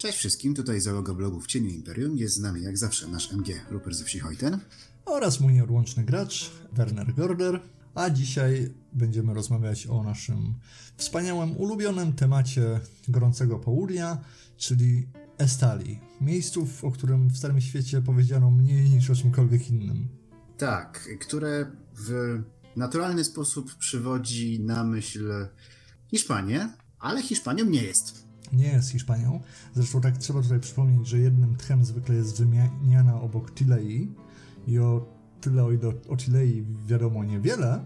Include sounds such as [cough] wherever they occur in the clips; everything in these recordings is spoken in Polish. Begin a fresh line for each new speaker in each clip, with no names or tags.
Cześć wszystkim, tutaj załoga blogu w Cieniu Imperium. Jest z nami jak zawsze nasz MG Rupert ze wsi Hojten.
oraz mój nieodłączny gracz Werner Gorder. A dzisiaj będziemy rozmawiać o naszym wspaniałym, ulubionym temacie gorącego południa, czyli Estali. Miejsców, o którym w Starym Świecie powiedziano mniej niż o czymkolwiek innym.
Tak, które w naturalny sposób przywodzi na myśl Hiszpanię, ale Hiszpanią nie jest.
Nie jest Hiszpanią. Zresztą tak trzeba tutaj przypomnieć, że jednym tchem zwykle jest wymieniana obok Tilei i o tyle, o ile o Tilei wiadomo niewiele,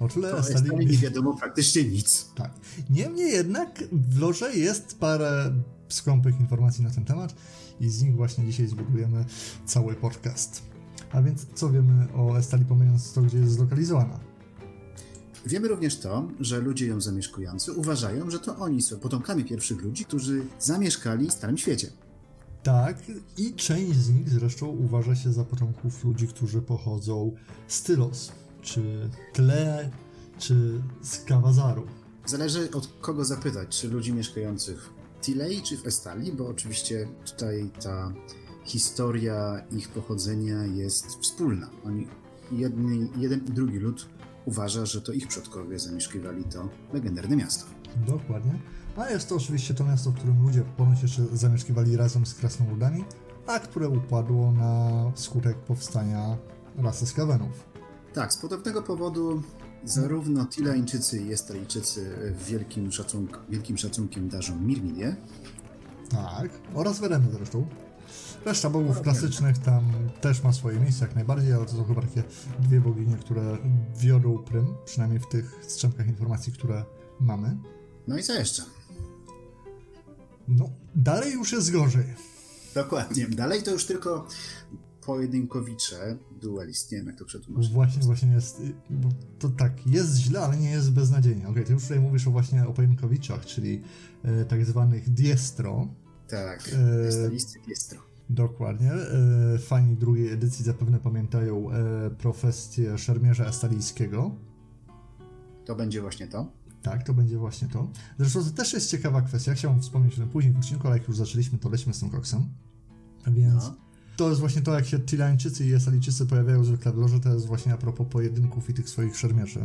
o tyle
To
Estali...
Estali nie wiadomo praktycznie nic.
Tak. Niemniej jednak w lorze jest parę skąpych informacji na ten temat i z nich właśnie dzisiaj zbudujemy cały podcast. A więc co wiemy o Estali, pomijając to, gdzie jest zlokalizowana?
Wiemy również to, że ludzie ją zamieszkujący uważają, że to oni są potomkami pierwszych ludzi, którzy zamieszkali w Starym Świecie.
Tak, i część z nich zresztą uważa się za potomków ludzi, którzy pochodzą z Tylos, czy Tle, czy z Kawazaru.
Zależy od kogo zapytać, czy ludzi mieszkających w Tilei czy w Estali, bo oczywiście tutaj ta historia ich pochodzenia jest wspólna. Oni, jedni, jeden i drugi lud uważa, że to ich przodkowie zamieszkiwali to legendarne miasto.
Dokładnie. A jest to oczywiście to miasto, w którym ludzie ponoć jeszcze zamieszkiwali razem z krasnoludami, a które upadło na skutek powstania rasy skawenów.
Tak, z podobnego powodu zarówno Tileńczycy i Estalijczycy wielkim, szacunk wielkim szacunkiem darzą Mirmilię,
Tak, oraz Wereny zresztą. Reszta bogów klasycznych tam też ma swoje miejsce jak najbardziej, ale to są chyba takie dwie boginie, które wiodą prym, przynajmniej w tych strzępkach informacji, które mamy.
no i co jeszcze?
No, dalej już jest gorzej.
Dokładnie. Dalej to już tylko pojedynkowicze, duelist, nie wiem jak to przetłumaczyć.
Właśnie, właśnie jest, to tak, jest źle, ale nie jest beznadziejnie. Okej, ty już tutaj mówisz o właśnie o pojedynkowiczach, czyli e, tak zwanych diestro,
Tak,
Eee,
Estalisty Diestro.
Dokładnie. E, Fani drugiej edycji zapewne pamiętają e, profesję szermierza estalijskiego.
To będzie właśnie to.
Tak, to będzie właśnie to. Zresztą to też jest ciekawa kwestia. Chciałbym wspomnieć o tym później w odcinku, ale jak już zaczęliśmy, to lećmy z tym koksem. Więc
No.
to jest właśnie to, jak się Tilańczycy i Estalijczycy pojawiają zwykle w loży, to jest właśnie a propos pojedynków i tych swoich szermierzy.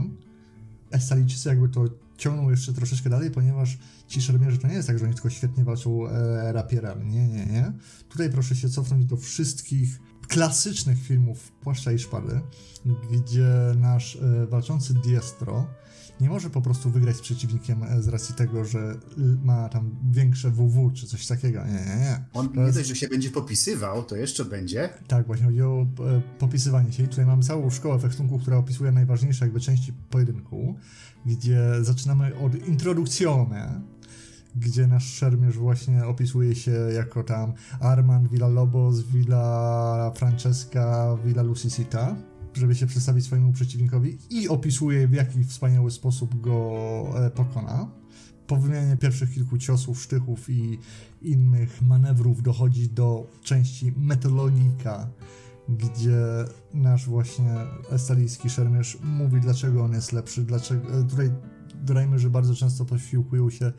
Estalijczycy jakby to ciągną jeszcze troszeczkę dalej, ponieważ ci szermierzy to nie jest tak, że oni tylko świetnie walczą e, rapierami. Nie, nie, nie. Tutaj proszę się cofnąć do wszystkich klasycznych filmów Płaszcza i Szpady, gdzie nasz e, walczący Diestro nie może po prostu wygrać z przeciwnikiem e, z racji tego, że ma tam większe WW czy coś takiego. Nie, nie, nie.
On nie dość, że się będzie popisywał, to jeszcze będzie.
Tak, właśnie chodzi o e, popisywanie się. I tutaj mamy całą szkołę fechtunku, która opisuje najważniejsze jakby części pojedynku, gdzie zaczynamy od introdukcjone, gdzie nasz szermierz właśnie opisuje się jako tam Armand Villalobos, Villa Francesca, Villa Lucisita, żeby się przedstawić swojemu przeciwnikowi i opisuje w jaki wspaniały sposób go e, pokona. Po wymianie pierwszych kilku ciosów, sztychów i innych manewrów dochodzi do części metodologika, gdzie nasz właśnie estalijski szermierz mówi, dlaczego on jest lepszy, dlaczego... e, Tutaj dodajmy, że bardzo często posiłkują się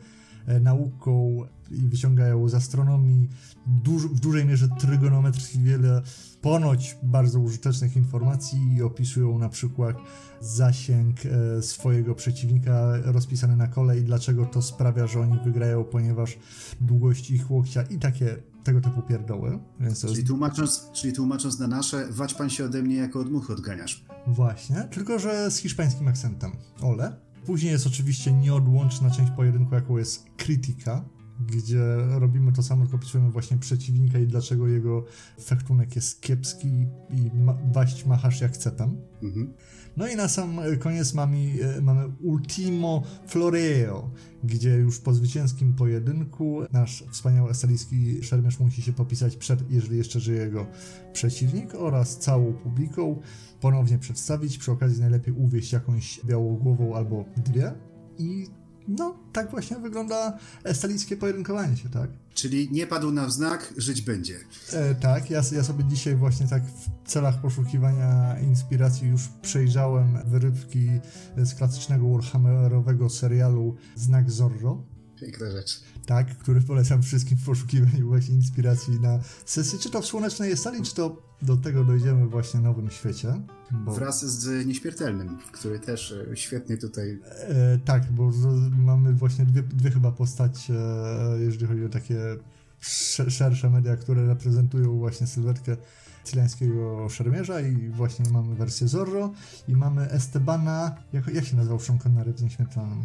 nauką i wyciągają z astronomii duż, w dużej mierze trygonometrii wiele ponoć bardzo użytecznych informacji i opisują na przykład zasięg e, swojego przeciwnika rozpisany na kole i dlaczego to sprawia, że oni wygrają, ponieważ długość ich łokcia i takie tego typu pierdoły. Więc
Czyli
jest
tłumacząc, czyli tłumacząc na nasze, wać pan się ode mnie jako od muchy odganiasz.
Właśnie, tylko że z hiszpańskim akcentem. Ole. Później jest oczywiście nieodłączna część pojedynku, jaką jest krytyka, gdzie robimy to samo, tylko opisujemy właśnie przeciwnika i dlaczego jego fechtunek jest kiepski i ma, waść machasz jak cepem.
Mhm.
No i na sam koniec mamy, e, mamy Ultimo Floreo, gdzie już po zwycięskim pojedynku nasz wspaniały estalijski szermierz musi się popisać przed, jeżeli jeszcze żyje jego przeciwnik oraz całą publiką, ponownie przedstawić, przy okazji najlepiej uwieść jakąś białogłową albo dwie i no, tak właśnie wygląda estalijskie pojedynkowanie się, tak?
Czyli nie padł na znak, żyć będzie.
E, tak, ja, ja sobie dzisiaj właśnie tak w celach poszukiwania inspiracji już przejrzałem wyrywki z klasycznego Warhammerowego serialu Znak Zorro.
Piękna rzecz.
Tak, który polecam wszystkim w poszukiwaniu właśnie inspiracji na sesję, czy to w Słonecznej Stali, czy to do tego dojdziemy właśnie w Nowym Świecie.
Bo... Wraz z Nieśmiertelnym, który też e, świetnie tutaj...
E, tak, bo mamy właśnie dwie, dwie chyba postacie, e, jeżeli chodzi o takie szersze media, które reprezentują właśnie sylwetkę cylańskiego szermierza i właśnie mamy wersję Zorro i mamy Estebana, jak, jak się nazywał Sean Connery w Nieśmiertelnym?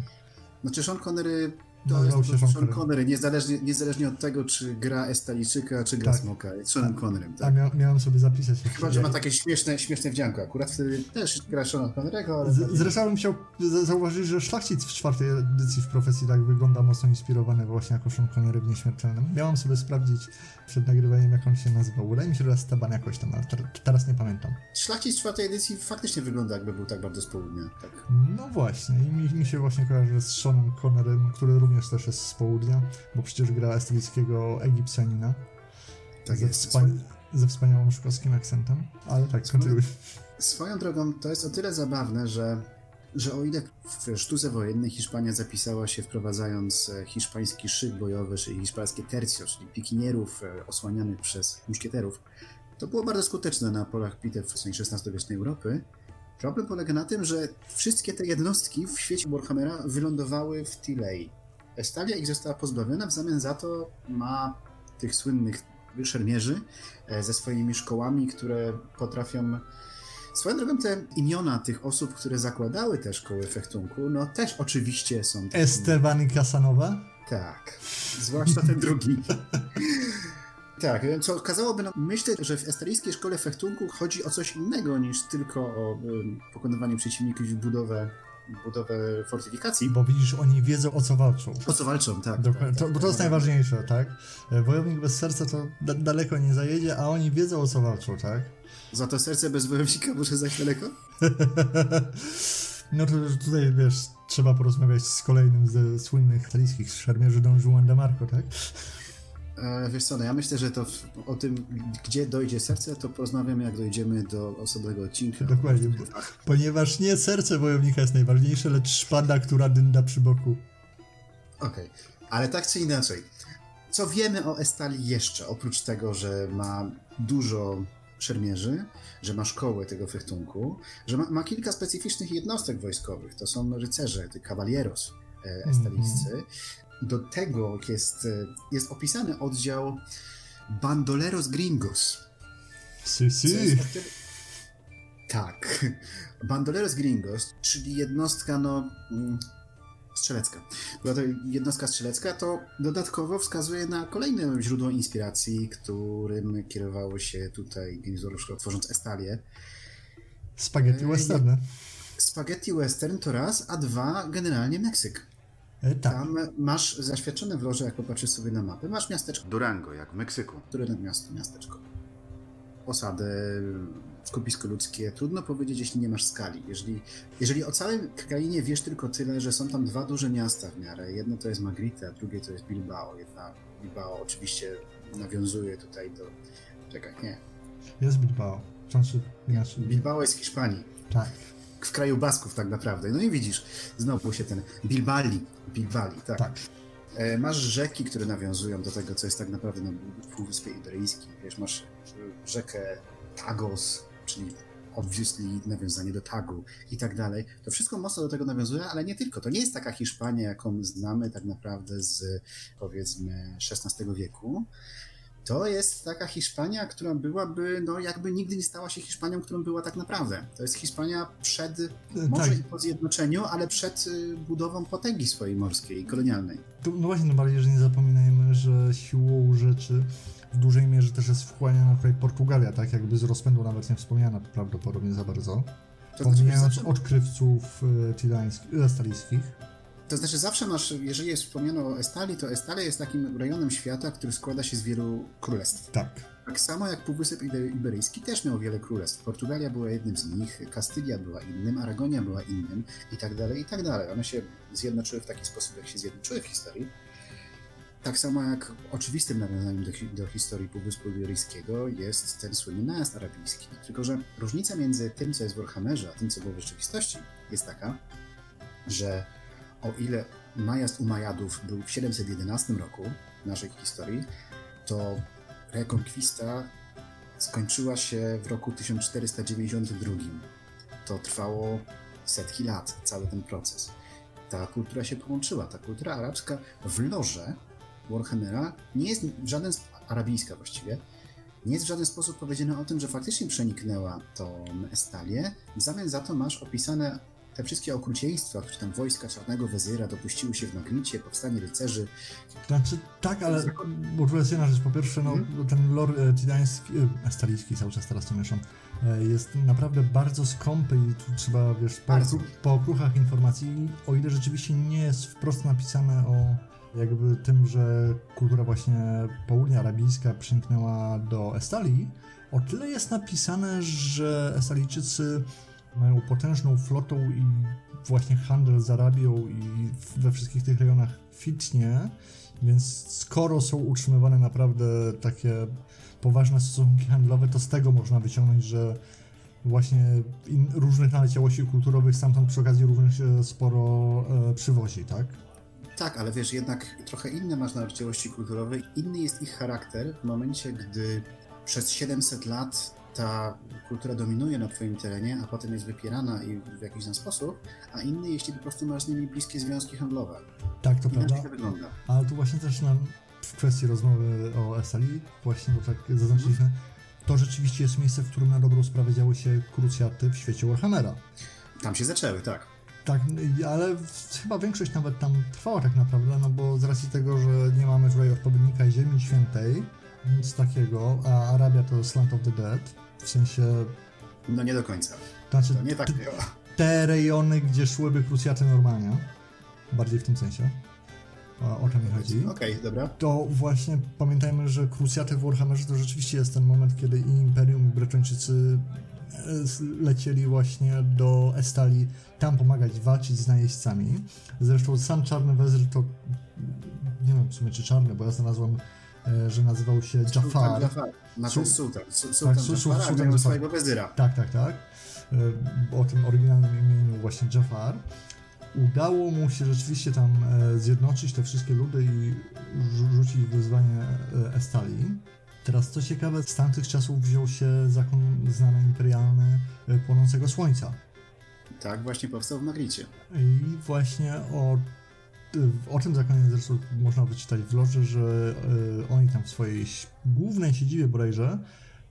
Znaczy Sean Connery to jest Sean, Sean Connery, niezależnie, niezależnie od tego, czy gra Estalijczyka, czy gra tak. Smoka. Jest Seanem tak. Connerem. Tak.
A mia miałem sobie zapisać.
Chyba, że ma takie śmieszne, śmieszne wdzianko. Akurat wtedy też gra Seana Connerego, ale...
Z, zresztą bym chciał zauważyć, że Szlachcic w czwartej edycji w profesji tak wygląda mocno inspirowany właśnie jako Sean Connery w Nieśmiertelnym. Miałem sobie sprawdzić przed nagrywaniem, jak on się nazywał. Wydaje mi się, że Esteban jakoś tam, ale teraz nie pamiętam.
Szlachcic w czwartej edycji faktycznie wygląda, jakby był tak bardzo z południa. Tak.
No właśnie. I mi, mi się właśnie kojarzy z Seanem Connerem, który również też jest z południa bo przecież gra estylickiego Egipcjanina. Tak ze, wspania ze wspaniałym szkockim akcentem, ale tak, kontynuuj.
Swoją drogą, to jest o tyle zabawne, że, że o ile w sztuce wojennej Hiszpania zapisała się wprowadzając e, hiszpański szyk bojowy, czyli hiszpańskie tercio, czyli pikinierów e, osłanianych przez muszkieterów, to było bardzo skuteczne na polach bitew w XVI-wiecznej Europy. Problem polega na tym, że wszystkie te jednostki w świecie Warhammera wylądowały w Tilei. Stalia ich została pozbawiona, w zamian za to ma tych słynnych szermierzy e, ze swoimi szkołami, które potrafią. Swoją drogą te imiona tych osób, które zakładały te szkoły fechtunku, no też oczywiście są.
Takimi... Esteban i?
Tak, zwłaszcza ten drugi. [laughs] Tak, co okazałoby nam myśleć, że w estalijskiej szkole fechtunku chodzi o coś innego niż tylko o pokonywanie przeciwników i budowę budowę fortyfikacji.
Bo widzisz, oni wiedzą o co walczą.
O co walczą, tak.
Dokładnie. Tak, tak, to, bo to jest najważniejsze, tak? Wojownik bez serca to da daleko nie zajedzie, a oni wiedzą o co walczą, tak?
Za to serce bez wojownika może zajść daleko? [laughs]
no to tutaj, wiesz, trzeba porozmawiać z kolejnym ze słynnych italijskich szermierzy Don Juan de Marco, tak?
E, wiesz co, no ja myślę, że to w, o tym, gdzie dojdzie serce, to porozmawiamy, jak dojdziemy do osobnego odcinka.
Dokładnie, ponieważ nie serce wojownika jest najważniejsze, lecz szpada, która dynda przy boku.
Okej, okay. ale tak czy inaczej, co wiemy o Estali jeszcze, oprócz tego, że ma dużo szermierzy, że ma szkołę tego fechtunku, że ma, ma kilka specyficznych jednostek wojskowych, to są rycerze, ty caballeros e, estalijscy, mm -hmm do tego jest, e, jest opisany oddział Bandoleros Gringos.
Si, si.
Tak. [laughs] Bandoleros Gringos, czyli jednostka, no. Mm, strzelecka. Była to jednostka strzelecka, to dodatkowo wskazuje na kolejne źródło inspiracji, którym kierowało się tutaj Genizoruszko, tworząc Estalię.
Spaghetti e, western.
Spaghetti western to raz, a dwa generalnie Meksyk.
E, tak.
Tam masz zaświadczone w loże, jak popatrzysz sobie na mapę, masz miasteczko Durango, jak w Meksyku. Które miasto, miasteczko. Osadę, skupisko ludzkie. Trudno powiedzieć, jeśli nie masz skali. Jeżeli, jeżeli o całej krainie wiesz tylko tyle, że są tam dwa duże miasta w miarę. Jedno to jest Magritte, a drugie to jest Bilbao. Jedna Bilbao oczywiście nawiązuje tutaj do... Czekaj, nie.
Jest Bilbao. Znaczy,
Bilbao jest w Hiszpanii.
Tak
w kraju Basków tak naprawdę. No i widzisz, znowu się ten Bilbali, Bilbali, tak. tak. E, masz rzeki, które nawiązują do tego, co jest tak naprawdę na Półwyspie Iberyjskim. Wiesz, masz rzekę Tagos, czyli obviously nawiązanie do Tagu i tak dalej. To wszystko mocno do tego nawiązuje, ale nie tylko. To nie jest taka Hiszpania, jaką znamy tak naprawdę z powiedzmy XVI wieku, to jest taka Hiszpania, która byłaby, no jakby nigdy nie stała się Hiszpanią, którą była tak naprawdę. To jest Hiszpania przed, e, może tak. i po zjednoczeniu, ale przed y, budową potęgi swojej morskiej, kolonialnej.
To, no właśnie, no bardziej, że nie zapominajmy, że siłą rzeczy w dużej mierze też jest wchłaniana tutaj Portugalia, tak jakby z rozpędu nawet nie wspomniana prawdopodobnie za bardzo. To Pomijając znaczy, odkrywców y, stalijskich.
To znaczy zawsze masz, jeżeli jest wspomniano o Estali, to Estalia jest takim rejonem świata, który składa się z wielu królestw.
Tak.
Tak samo jak Półwysep Iberyjski też miał wiele królestw. Portugalia była jednym z nich, Kastylia była innym, Aragonia była innym i tak dalej, i tak dalej. One się zjednoczyły w taki sposób, jak się zjednoczyły w historii. Tak samo jak oczywistym nawiązaniem do, do historii Półwyspu Iberyjskiego jest ten słynny najazd arabijski. Tylko, że różnica między tym, co jest w Warhammerze, a tym, co było w rzeczywistości, jest taka, że o ile najazd Umajadów był w 711 roku naszej historii, to rekonkwista skończyła się w roku 1492. To trwało setki lat, cały ten proces. Ta kultura się połączyła. Ta kultura arabska w loże Warhammera nie jest w żaden arabijska właściwie, nie jest w żaden sposób powiedziane o tym, że faktycznie przeniknęła tą Estalię. W zamian za to masz opisane te wszystkie okrucieństwa, które tam wojska Czarnego Wezyra dopuściły się w Magnicie, powstanie rycerzy.
Znaczy, tak, ale tu jest jedna rzecz. Po pierwsze, no, hmm? ten lore tidański, e, cały czas teraz to mieszam, e, jest naprawdę bardzo skąpy i tu trzeba, wiesz, po, po okruchach informacji, o ile rzeczywiście nie jest wprost napisane o jakby tym, że kultura właśnie południa arabijska przymknęła do Estalii, o tyle jest napisane, że Estalijczycy mają potężną flotą i właśnie handel z Arabią i we wszystkich tych rejonach fitnie, więc skoro są utrzymywane naprawdę takie poważne stosunki handlowe, to z tego można wyciągnąć, że właśnie różnych naleciałości kulturowych stamtąd przy okazji również sporo e, przywozi, tak?
Tak, ale wiesz, jednak trochę inne masz naleciałości kulturowe, inny jest ich charakter w momencie, gdy przez 700 lat ta kultura dominuje na twoim terenie, a potem jest wypierana i w jakiś tam sposób, a inny, jeśli po prostu masz z nimi bliskie związki handlowe.
Tak, to
Inaczej
prawda.
to wygląda.
Ale tu właśnie też nam w kwestii rozmowy o Esali, właśnie, bo tak zaznaczyliśmy, to rzeczywiście jest miejsce, w którym na dobrą sprawę działy się krucjaty w świecie Warhammera.
Tam się zaczęły, tak.
Tak, ale chyba większość nawet tam trwała tak naprawdę, no bo z racji tego, że nie mamy tutaj odpowiednika Ziemi Świętej, nic takiego, a Arabia to jest Land of the Dead, w sensie...
No nie do końca.
Znaczy,
to nie tak było.
Te rejony, gdzie szłyby krucjaty normalnie, bardziej w tym sensie, o, o czym mi chodzi.
Okej, okay, dobra.
To właśnie pamiętajmy, że krucjaty w Warhammerze to rzeczywiście jest ten moment, kiedy i Imperium, i Bretończycy e, lecieli właśnie do Estali tam pomagać walczyć z najeźdźcami. Zresztą sam Czarny Wezyr to nie wiem w sumie czy czarny, bo ja znalazłem że nazywał się Jafar.
Jafar. Znaczy sultan. Sultan tak, sultan Jafar. swojego wezyra.
Tak, tak, tak. E, o tym oryginalnym imieniu właśnie Jafar. Udało mu się rzeczywiście tam e, zjednoczyć te wszystkie ludy i rzucić wyzwanie Estalii. Teraz co ciekawe, z tamtych czasów wziął się zakon znany imperialny płonącego słońca.
Tak, właśnie powstał w Magricie.
I właśnie o o tym zakonie zresztą można wyczytać w loży, że y, oni tam w swojej głównej siedzibie bodajże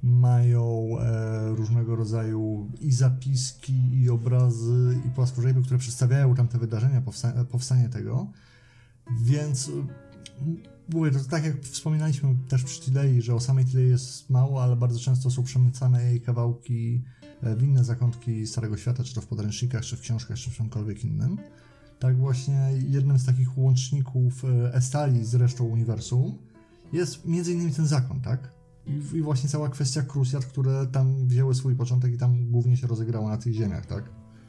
mają e, różnego rodzaju i zapiski, i obrazy, i płaskorzeźby, które przedstawiają tam te wydarzenia, powsta powstanie tego. Więc mówię, to tak jak wspominaliśmy też przy Tilei, że o samej Tilei jest mało, ale bardzo często są przemycane jej kawałki w inne zakątki Starego Świata, czy to w podręcznikach, czy w książkach, czy w czymkolwiek innym tak właśnie jednym z takich łączników e, Estali z resztą uniwersum jest między innymi ten zakon, tak? I, I, właśnie cała kwestia Krusjat, które tam wzięły swój początek i tam głównie się rozegrało na tych ziemiach, tak?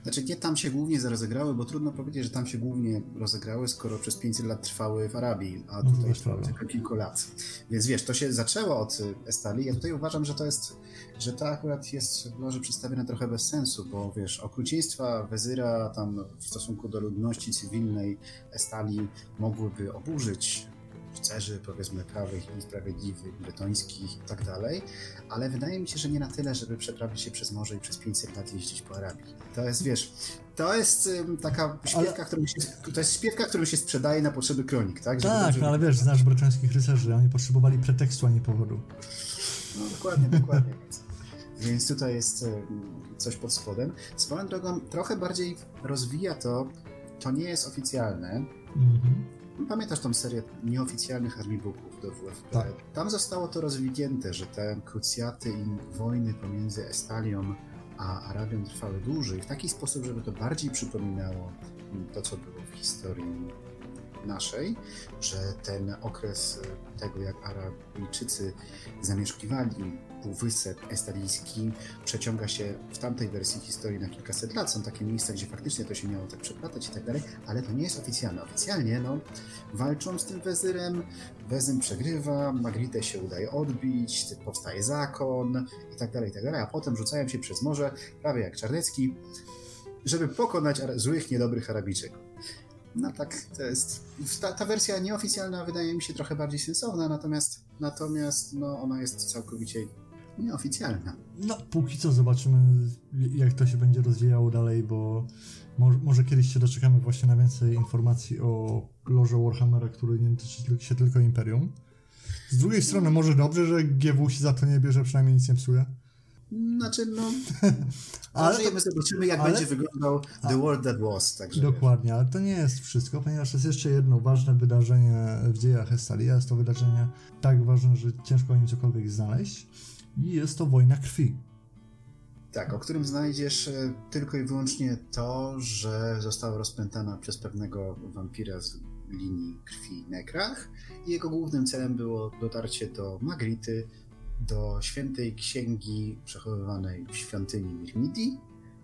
Znaczy nie tam się głównie rozegrały, bo trudno powiedzieć, że tam się głównie rozegrały, skoro przez 500 lat trwały w Arabii, a no tutaj trwało tylko kilku lat. Więc wiesz, to się zaczęło od Estali. Ja tutaj uważam, że to jest, że to akurat jest może przedstawione trochę bez sensu, bo wiesz, okrucieństwa Wezyra tam w stosunku do ludności cywilnej Estali mogłyby oburzyć rycerzy, powiedzmy, prawych i sprawiedliwych, bretońskich i tak dalej, ale wydaje mi się, że nie na tyle, żeby przeprawić się przez morze i przez 500 lat jeździć po Arabii. To jest, wiesz, to jest um, taka śpiewka, ale... się, to jest śpiewka, którą się sprzedaje na potrzeby kronik, tak?
Żeby tak, dobrze... ale wiesz, znasz bretońskich rycerzy, oni potrzebowali pretekstu, a nie powodu.
No dokładnie, dokładnie. [laughs] Więc tutaj jest coś pod spodem. Swoją drogą trochę bardziej rozwija to, to nie jest oficjalne, mhm Pamiętasz tą serię nieoficjalnych armibooków do WFP?
Tak.
Tam zostało to rozwinięte, że te krucjaty i wojny pomiędzy Estalią a Arabią trwały dłużej, w taki sposób, żeby to bardziej przypominało to, co było w historii naszej, że ten okres tego, jak Arabijczycy zamieszkiwali Półwysep Estalijski przeciąga się w tamtej wersji historii na kilkaset lat. Są takie miejsca, gdzie faktycznie to się miało tak przeplatać i tak dalej, ale to nie jest oficjalne. Oficjalnie, no, walczą z tym wezyrem, wezym przegrywa, Magritę się udaje odbić, powstaje zakon i tak dalej, i tak dalej, a potem rzucają się przez morze, prawie jak Czarnecki, żeby pokonać złych, niedobrych Arabijczyków. No tak, to jest. Ta, ta wersja nieoficjalna wydaje mi się trochę bardziej sensowna, natomiast, natomiast no, ona jest całkowicie nieoficjalna.
No, póki co zobaczymy, jak to się będzie rozwijało dalej, bo może, może kiedyś się doczekamy właśnie na więcej informacji o loże Warhammera, który nie tyczy się tylko Imperium. Z drugiej strony, może dobrze, że GW się za to nie bierze, przynajmniej nic nie psuje.
Znaczy, no. [laughs] ale żyjemy, zobaczymy, jak ale, będzie wyglądał The World That Was. Także
dokładnie, ale to nie jest wszystko, ponieważ jest jeszcze jedno ważne wydarzenie w dziejach Estalia. Jest to wydarzenie tak ważne, że ciężko o nim cokolwiek znaleźć. I jest to wojna krwi.
Tak, o którym znajdziesz e, tylko i wyłącznie to, że została rozpętana przez pewnego wampira z linii krwi Nekrach i jego głównym celem było dotarcie do Magrity, do świętej księgi przechowywanej w świątyni Mirmidi,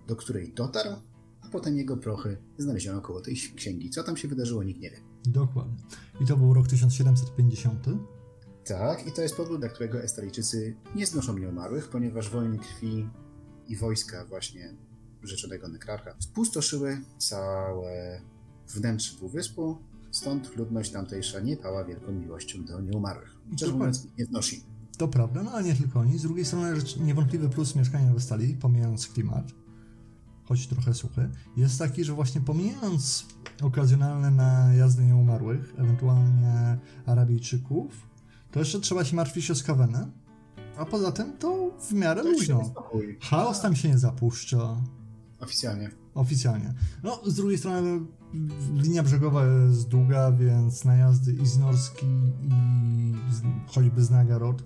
do której dotarł, a potem jego prochy znaleziono koło tej księgi. Co tam się wydarzyło, nikt nie wie.
Dokładnie. I to był rok 1750.
Tak, i to jest powód, dla którego Estalijczycy nie znoszą nieumarłych, ponieważ wojny krwi i wojska właśnie rzeczonego nekrarcha spustoszyły całe wnętrze półwyspu, stąd ludność tamtejsza nie pała wielką miłością do nieumarłych. Rzecz mówiąc, nie znosi.
To prawda, no ale nie tylko oni. Z drugiej strony niewątpliwy plus mieszkania w Stali, pomijając klimat, choć trochę suchy, jest taki, że właśnie pomijając okazjonalne najazdy nieumarłych, ewentualnie Arabijczyków, to jeszcze trzeba się martwić o skawenę, a poza tym to w miarę luźno. Chaos tam się nie zapuszcza.
Oficjalnie.
Oficjalnie. No, z drugiej strony linia brzegowa jest długa, więc najazdy i z Norski, i z, choćby z Nagarod.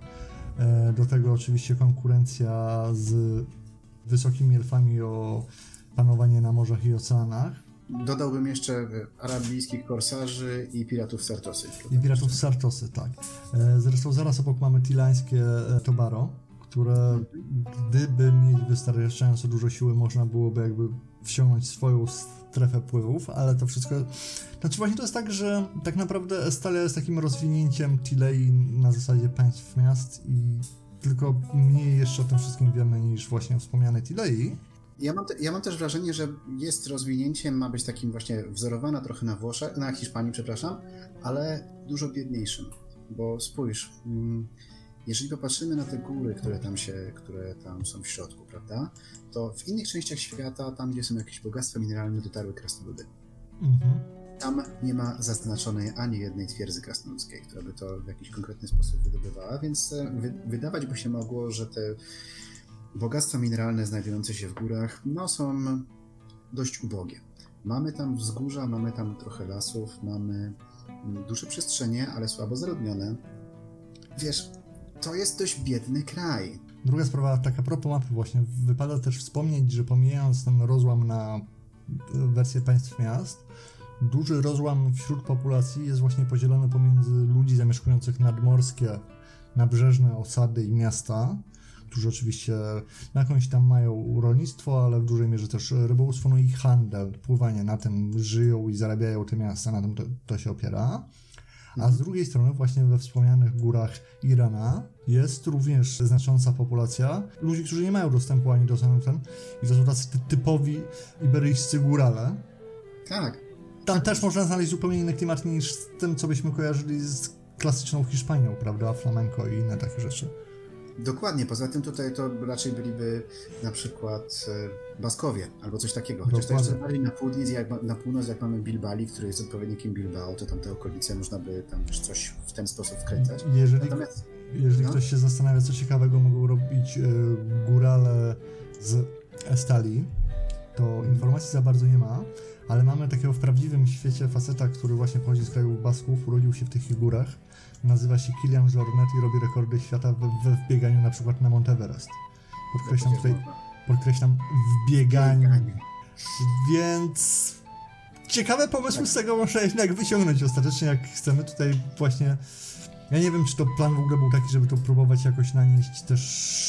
E, do tego oczywiście konkurencja z wysokimi elfami o panowanie na morzach i oceanach.
Dodałbym jeszcze arabijskich korsarzy i piratów Sartosy.
I piratów Sartosy, tak. E, zresztą zaraz obok mamy tilańskie e, Tobaro, które gdyby mieć wystarczająco dużo siły, można byłoby jakby wsiągnąć swoją strefę pływów, ale to wszystko... Znaczy właśnie to jest tak, że tak naprawdę Estalia jest takim rozwinięciem Tilei na zasadzie państw miast i tylko mniej jeszcze o tym wszystkim wiemy niż właśnie o wspomnianej Tilei.
Ja mam, te, ja mam też wrażenie, że jest rozwinięciem, ma być takim właśnie wzorowana trochę na Włoszech, na Hiszpanii, przepraszam, ale dużo biedniejszym. Bo spójrz, mm, jeżeli popatrzymy na te góry, które tam się, które tam są w środku, prawda, to w innych częściach świata, tam gdzie są jakieś bogactwa mineralne, dotarły krasnoludy. Mhm. Tam nie ma zaznaczonej ani jednej twierdzy krasnoludzkiej, która by to w jakiś konkretny sposób wydobywała, więc e, wy, wydawać by się mogło, że te bogactwa mineralne znajdujące się w górach no, są dość ubogie. Mamy tam wzgórza, mamy tam trochę lasów, mamy duże przestrzenie, ale słabo zaludnione. Wiesz, to jest dość biedny kraj.
Druga sprawa, taka propos mapy właśnie, wypada też wspomnieć, że pomijając ten rozłam na wersję państw miast, duży rozłam wśród populacji jest właśnie podzielony pomiędzy ludzi zamieszkujących nadmorskie, nabrzeżne osady i miasta, którzy oczywiście jakąś tam mają rolnictwo, ale w dużej mierze też rybołówstwo, no i handel, pływanie, na tym żyją i zarabiają te miasta, na tym to, to się opiera. A z drugiej strony, właśnie we wspomnianych górach Irana jest również znacząca populacja ludzi, którzy nie mają dostępu ani do ten, i to są tacy typowi iberyjscy górale.
Tak.
Tam też można znaleźć zupełnie inny klimat niż z tym, co byśmy kojarzyli z klasyczną Hiszpanią, prawda? Flamenco i inne takie rzeczy.
Dokładnie, poza tym tutaj to raczej byliby na przykład e, Baskowie albo coś takiego. Chociaż to jeszcze bardziej na północ, jak, na północ, jak mamy Bilbali, który jest odpowiednikiem Bilbao, to tam te okolice można by tam też coś w ten sposób wkręcać.
Jeżeli, Natomiast, jeżeli no? ktoś się zastanawia, co ciekawego mogą robić y, górale z Estali, to informacji za bardzo nie ma, ale mamy takiego w prawdziwym świecie faceta, który właśnie pochodzi z kraju Basków, urodził się w tych górach nazywa się Kilian Jornet i robi rekordy świata we, wbieganiu na przykład na Monteverest. Podkreślam tutaj, podkreślam w bieganiu. Więc ciekawe pomysły z tego można jednak wyciągnąć ostatecznie, jak chcemy tutaj właśnie... Ja nie wiem, czy to plan w ogóle był taki, żeby to próbować jakoś nanieść też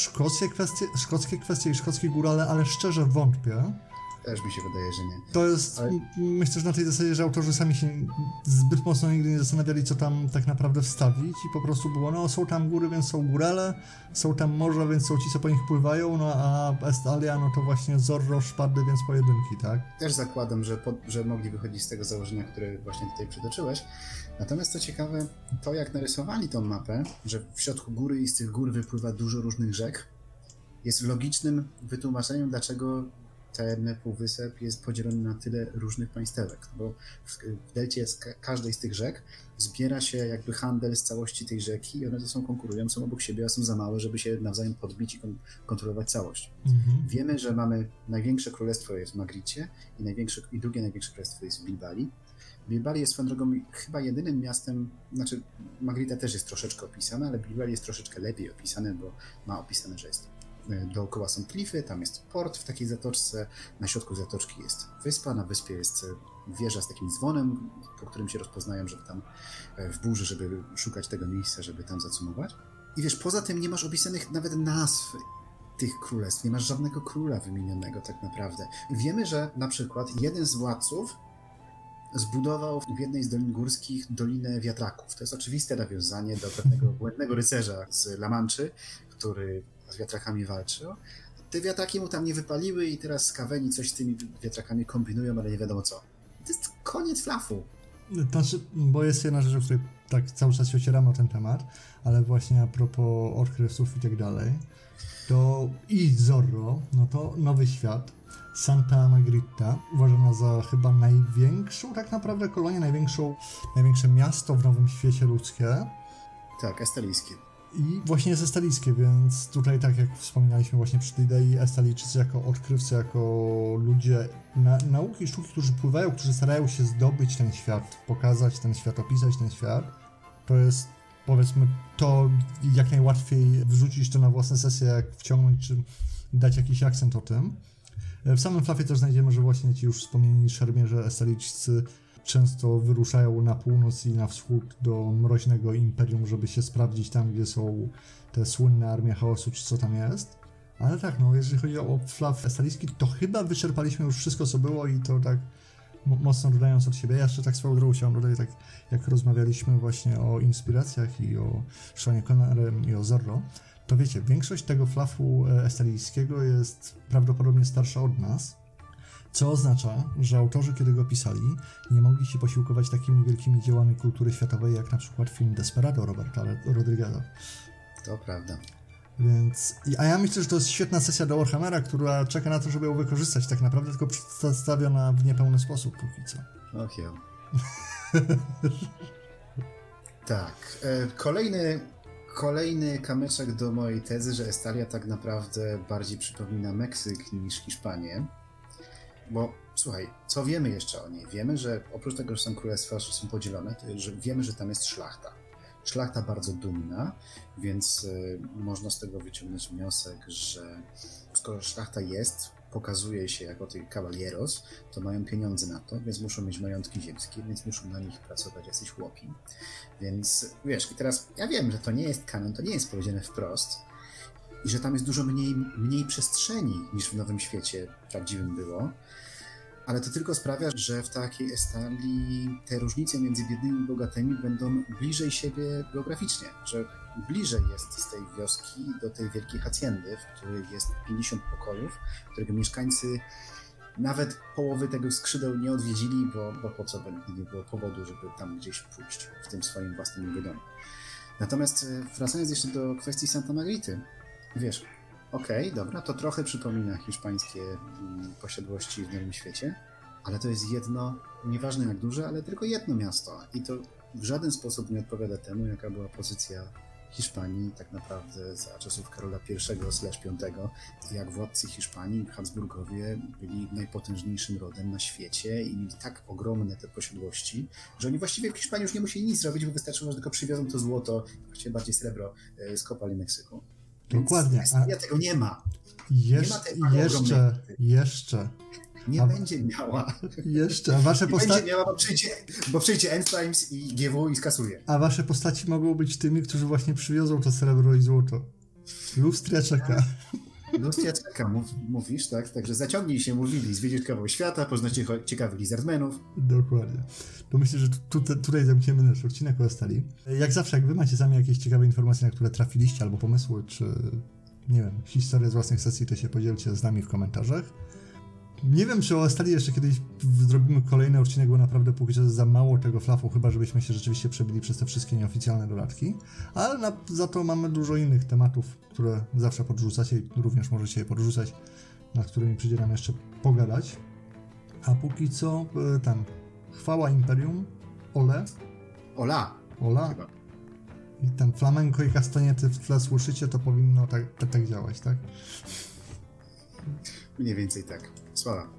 szkockie kwestie, szkockie kwestie i szkockie górale, ale szczerze wątpię.
Też mi się wydaje, że nie.
To jest,
Ale-
myślę, że na tej zasadzie, że autorzy sami się zbyt mocno nigdy nie zastanawiali, co tam tak naprawdę wstawić i po prostu było, no są tam góry, więc są górale, są tam morza, więc są ci, co po nich pływają, no a Estalia, no to właśnie Zorro, szpady, więc pojedynki, tak?
Też zakładam, że, po, że mogli wychodzić z tego założenia, które właśnie tutaj przytoczyłeś. Natomiast co ciekawe, to jak narysowali tą mapę, że w środku góry i z tych gór wypływa dużo różnych rzek, jest logicznym wytłumaczeniem, dlaczego ten półwysep jest podzielony na tyle różnych państewek. Bo w, w delcie z ka- każdej z tych rzek zbiera się jakby handel z całości tej rzeki i one ze sobą konkurują, są obok siebie, a są za małe, żeby się nawzajem podbić i kon- kontrolować całość.
Mhm.
Wiemy, że mamy największe królestwo jest w Magricie i, największe, i drugie największe królestwo jest w Bilbali. Bilbali jest swoją drogą chyba jedynym miastem, znaczy Magrita też jest troszeczkę opisana, ale Bilbali jest troszeczkę lepiej opisane, bo ma opisane, że jest dookoła są klify, tam jest port w takiej zatoczce, na środku zatoczki jest wyspa, na wyspie jest e, wieża z takim dzwonem, po którym się rozpoznają, żeby tam e, w burzy, żeby szukać tego miejsca, żeby tam zacumować. I wiesz, poza tym nie masz opisanych nawet nazw tych królestw. Nie masz żadnego króla wymienionego tak naprawdę. Wiemy, że na przykład jeden z władców zbudował w jednej z dolin górskich Dolinę Wiatraków. To jest oczywiste nawiązanie do pewnego błędnego rycerza z La Manczy, który z wiatrakami walczył. Te wiatraki mu tam nie wypaliły i teraz skaweni coś z tymi wiatrakami kombinują, ale nie wiadomo co. To jest koniec flafu.
Znaczy, bo jest jedna rzecz, o której tak cały czas się ocieramy o ten temat, ale właśnie a propos odkrywców i tak dalej, to i Zorro, no to Nowy Świat, Santa Margherita, uważana za chyba największą tak naprawdę kolonię, największą, największe miasto w Nowym Świecie ludzkie
Tak, estalijskie.
I właśnie jest estalijskie, więc tutaj tak jak wspominaliśmy właśnie przy tej idei, estalijczycy jako odkrywcy, jako ludzie na, nauki i sztuki, którzy pływają, którzy starają się zdobyć ten świat, pokazać ten świat, opisać ten świat, to jest powiedzmy to jak najłatwiej wrzucić to na własne sesje, jak wciągnąć, czy dać jakiś akcent o tym. W samym flafie też znajdziemy, że właśnie ci już wspomnieni szermierze estalijczycy często wyruszają na północ i na wschód do mroźnego imperium, żeby się sprawdzić tam, gdzie są te słynne armie chaosu, czy co tam jest. Ale tak, no, jeżeli chodzi o flaw estalijski, to chyba wyczerpaliśmy już wszystko, co było i to tak mo- mocno dodając od siebie. Ja jeszcze tak swoją drogą chciałem dodać, tak jak rozmawialiśmy właśnie o inspiracjach i o Seanie Connerem i o Zorro, to wiecie, większość tego flafu e, estalijskiego jest prawdopodobnie starsza od nas, co oznacza, że autorzy, kiedy go pisali, nie mogli się posiłkować takimi wielkimi dziełami kultury światowej, jak na przykład film Desperado Roberta Rodrigueza.
To prawda.
Więc, a ja myślę, że to jest świetna sesja do Warhammera, która czeka na to, żeby ją wykorzystać tak naprawdę, tylko przedstawiona w niepełny sposób póki co.
Och jo. [laughs] tak. E, kolejny, kolejny kamyczek do mojej tezy, że Estalia tak naprawdę bardziej przypomina Meksyk niż Hiszpanię. Bo słuchaj, co wiemy jeszcze o niej? Wiemy, że oprócz tego, że są królestwa, że są podzielone, to że wiemy, że tam jest szlachta. Szlachta bardzo dumna, więc e, można z tego wyciągnąć wniosek, że skoro szlachta jest, pokazuje się jako tych caballeros, to mają pieniądze na to, więc muszą mieć majątki ziemskie, więc muszą na nich pracować jacyś chłopi. Więc wiesz, i teraz ja wiem, że to nie jest kanon, to nie jest powiedziane wprost i że tam jest dużo mniej, mniej przestrzeni niż w Nowym Świecie prawdziwym było, ale to tylko sprawia, że w takiej Estalii te różnice między biednymi i bogatymi będą bliżej siebie geograficznie, że bliżej jest z tej wioski do tej wielkiej haciendy, w której jest 50 pokojów, którego mieszkańcy nawet połowy tego skrzydeł nie odwiedzili, bo, bo po co, nigdy nie było powodu, żeby tam gdzieś pójść w tym swoim własnym domu. Natomiast e, wracając jeszcze do kwestii Santa Margarity, wiesz, okej, dobra, to trochę przypomina hiszpańskie mm, posiadłości w Nowym Świecie, ale to jest jedno, nieważne jak duże, ale tylko jedno miasto i to w żaden sposób nie odpowiada temu, jaka była pozycja Hiszpanii tak naprawdę za czasów Karola I slash V, jak władcy Hiszpanii, Habsburgowie byli najpotężniejszym rodem na świecie i mieli tak ogromne te posiadłości, że oni właściwie w Hiszpanii już nie musieli nic zrobić, bo wystarczyło, że tylko przywiozą to złoto, właściwie bardziej srebro e, z kopalni Meksyku. Więc
Dokładnie,
Estonia tego nie ma.
Jesz,
ma tej ogromnej
jeszcze, jeszcze,
Nie
A-
będzie miała.
jeszcze, a wasze, [laughs]
Nie
posta-
będzie miała, bo przyjdzie, bo przyjdzie End Times i GW i skasuje.
a wasze postaci mogą być tymi, którzy właśnie przywiozą to srebro i złoto. Lustria czeka.
No czekam, mów, mówisz, tak? Także zaciągnij się, mówili, zwiedzisz kawał świata, cho- ciekawych lizardmenów.
Dokładnie. To myślę, że tu, tu, tutaj zamkniemy nasz odcinek o Esteli. Jak zawsze, jak wy macie sami jakieś ciekawe informacje, na które trafiliście, albo pomysły, czy nie wiem, historie z własnych sesji, to się podzielcie z nami w komentarzach. Nie wiem, czy o Esteli jeszcze kiedyś zrobimy kolejny odcinek, bo naprawdę póki co za mało tego flafu, chyba żebyśmy się rzeczywiście przebili przez te wszystkie nieoficjalne dodatki. Ale na, za to mamy dużo innych tematów, które zawsze podrzucacie i również możecie je podrzucać, nad którymi przyjdzie nam jeszcze pogadać. A póki co, e, ten, chwała Imperium, Ole,
Ola!
Ola
Chyba.
i ten flamenko i kastaniety w tle słyszycie, to powinno tak, tak, tak działać, tak?
Mniej więcej tak. Só.